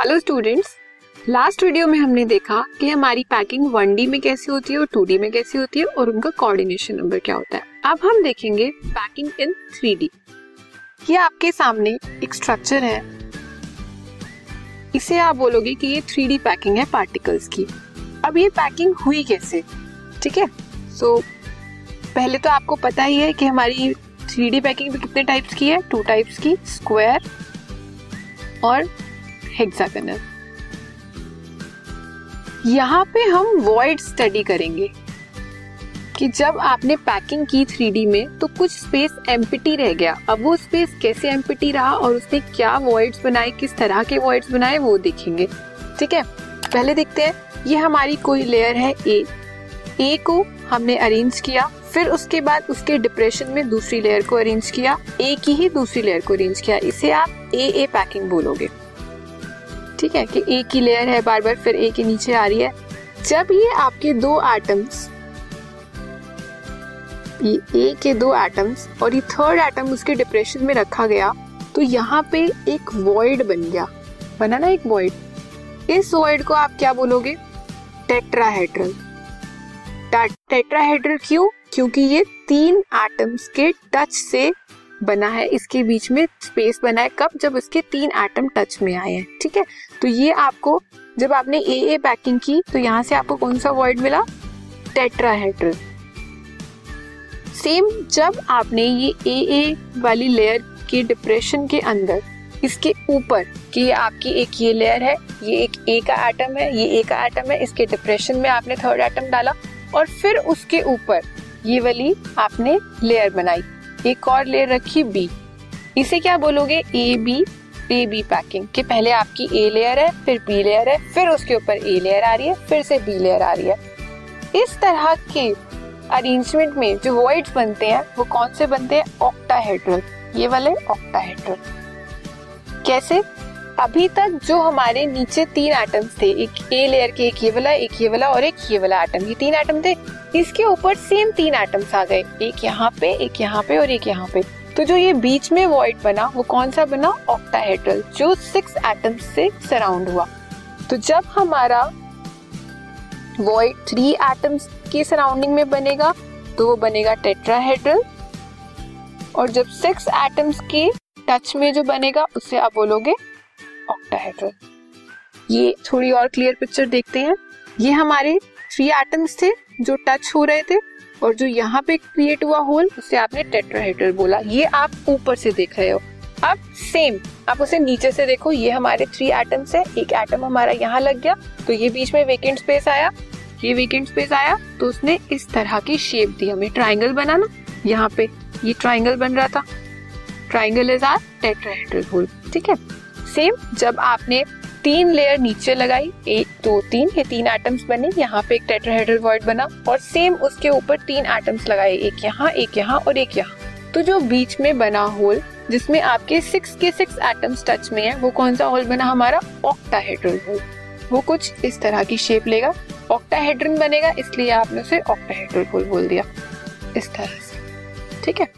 Hello students last video में हमने देखा कि हमारी पैकिंग वन में कैसे होती है और टू डी में कैसे होती है और उनका कोऑर्डिनेशन नंबर क्या होता है। अब हम देखेंगे पैकिंग इन थ्री ये आपके सामने एक स्ट्रक्चर है। इसे आप बोलोगे कि ये थ्री डी पैकिंग है पार्टिकल्स की। अब ये पैकिंग हुई कैसे? ठीक है? सो पहले तो आपको पता ही है कि हमारी थ्री डी पैकिंग भी कितने टाइप्स की है? टू टाइप्स की स्क्वायर और हेक्सागोनल यहाँ पे हम वॉइड स्टडी करेंगे कि जब आपने पैकिंग की थ्री में तो कुछ स्पेस एम्पिटी रह गया। अब वो स्पेस कैसे एम्पिटी रहा और उसने क्या वॉइड्स बनाए, किस तरह के वॉइड्स बनाए, वो देखेंगे। ठीक है? पहले देखते हैं। ये हमारी कोई लेयर है ए ए को हमने अरेंज किया, फिर उसके बाद उसके डिप्रेशन में दूसरी लेयर को अरेंज किया। ए की ही दूसरी लेयर को अरेंज किया। इसे आप ए ए पैकिंग बोलोगे। ठीक है, कि एक की लेयर है बार बार फिर ए के नीचे आ रही है। जब ये आपके दो एटम्स ये ए के दो एटम्स और ये थर्ड एटम उसके डिप्रेशन में रखा गया तो यहाँ पे एक वॉइड बन गया। बना ना एक वॉइड इस वॉइड को आप क्या बोलोगे? टेट्राहेड्रल टेट्राहेड्रल क्यों? क्योंकि ये तीन एटम्स के टच से बना है। इसके बीच में स्पेस बना है। कब? जब इसके तीन एटम टच में आए हैं। ठीक है? तो ये आपको, जब आपने ए ए पैकिंग की तो यहाँ से आपको कौन सा वर्ड मिला? टेट्राहेड्रल सेम जब आपने ये ए ए वाली लेयर के डिप्रेशन के अंदर, इसके ऊपर, कि आपकी एक ये लेयर है, ये एक ए का एटम है, ये ए का एटम है, इसके डिप्रेशन में आपने थर्ड एटम डाला, और फिर उसके ऊपर ये वाली आपने लेयर बनाई, एक और लेयर रखी बी इसे क्या बोलोगे? A B A B packing कि पहले आपकी ए लेयर है, फिर बी लेयर है, फिर उसके ऊपर ए लेयर आ रही है, फिर से बी लेयर आ रही है। इस तरह के अरेंजमेंट में जो वॉइड्स बनते हैं, वो कौन से बनते हैं? ऑक्टाहेड्रल ये वाले ऑक्टाहेड्रल कैसे? अभी तक जो हमारे नीचे तीन एटम्स थे, एक ए लेयर के, एक ये वाला, एक ये वाला और एक ये वाला एटम ये तीन एटम थे। इसके ऊपर सेम तीन एटम्स आ गए, एक यहाँ पे, एक यहाँ पे और एक यहाँ पे। तो जो ये बीच में वॉइड बना, वो कौन सा बना? ऑक्टाहेड्रल जो सिक्स एटम्स से सराउंड हुआ। तो जब हमारा वॉइड थ्री एटम्स की सराउंडिंग में बनेगा तो वो बनेगा टेट्राहेड्रल और जब सिक्स एटम्स के टच में जो बनेगा उससे आप बोलोगे ऑक्टाहेड्रल ये थोड़ी और क्लियर पिक्चर देखते हैं। ये हमारे थ्री एटम्स थे। जो टच हो रहे थे और जो यहाँ पे क्रिएट हुआ होल उसे आपने टेट्राहेड्रल बोला। ये आप ऊपर से देख रहे हो। अब सेम आप उसे नीचे से देखो। ये हमारे थ्री एटम्स है। एक एटम हमारा यहाँ लग गया। तो ये बीच में वेकेंट स्पेस आया। ये वेकेंट स्पेस आया। तो उसने इस तरह की शेप दी। हमें ट्राइंगल बनाना। यहाँ पे ये ट्राइंगल बन रहा था। Triangle is are tetrahedral hole ठीक है? सेम जब आपने तीन लेयर नीचे लगाई। एक, दो, तीन, ये तीन एटम्स बने, यहाँ पे एक टेट्राहेड्रल वर्ड बना, और सेम उसके ऊपर तीन एटम्स लगाए, एक यहाँ एक यहाँ और एक यहाँ। तो जो बीच में बना होल जिसमें आपके सिक्स के सिक्स एटम्स टच में है, वो कौन सा होल बना? हमारा ऑक्टाहेड्रल होल वो कुछ इस तरह की शेप लेगा। ऑक्टाहेड्रन बनेगा, इसलिए आपने उसे ऑक्टाहेड्रल होल बोल दिया। इस तरह से। ठीक है?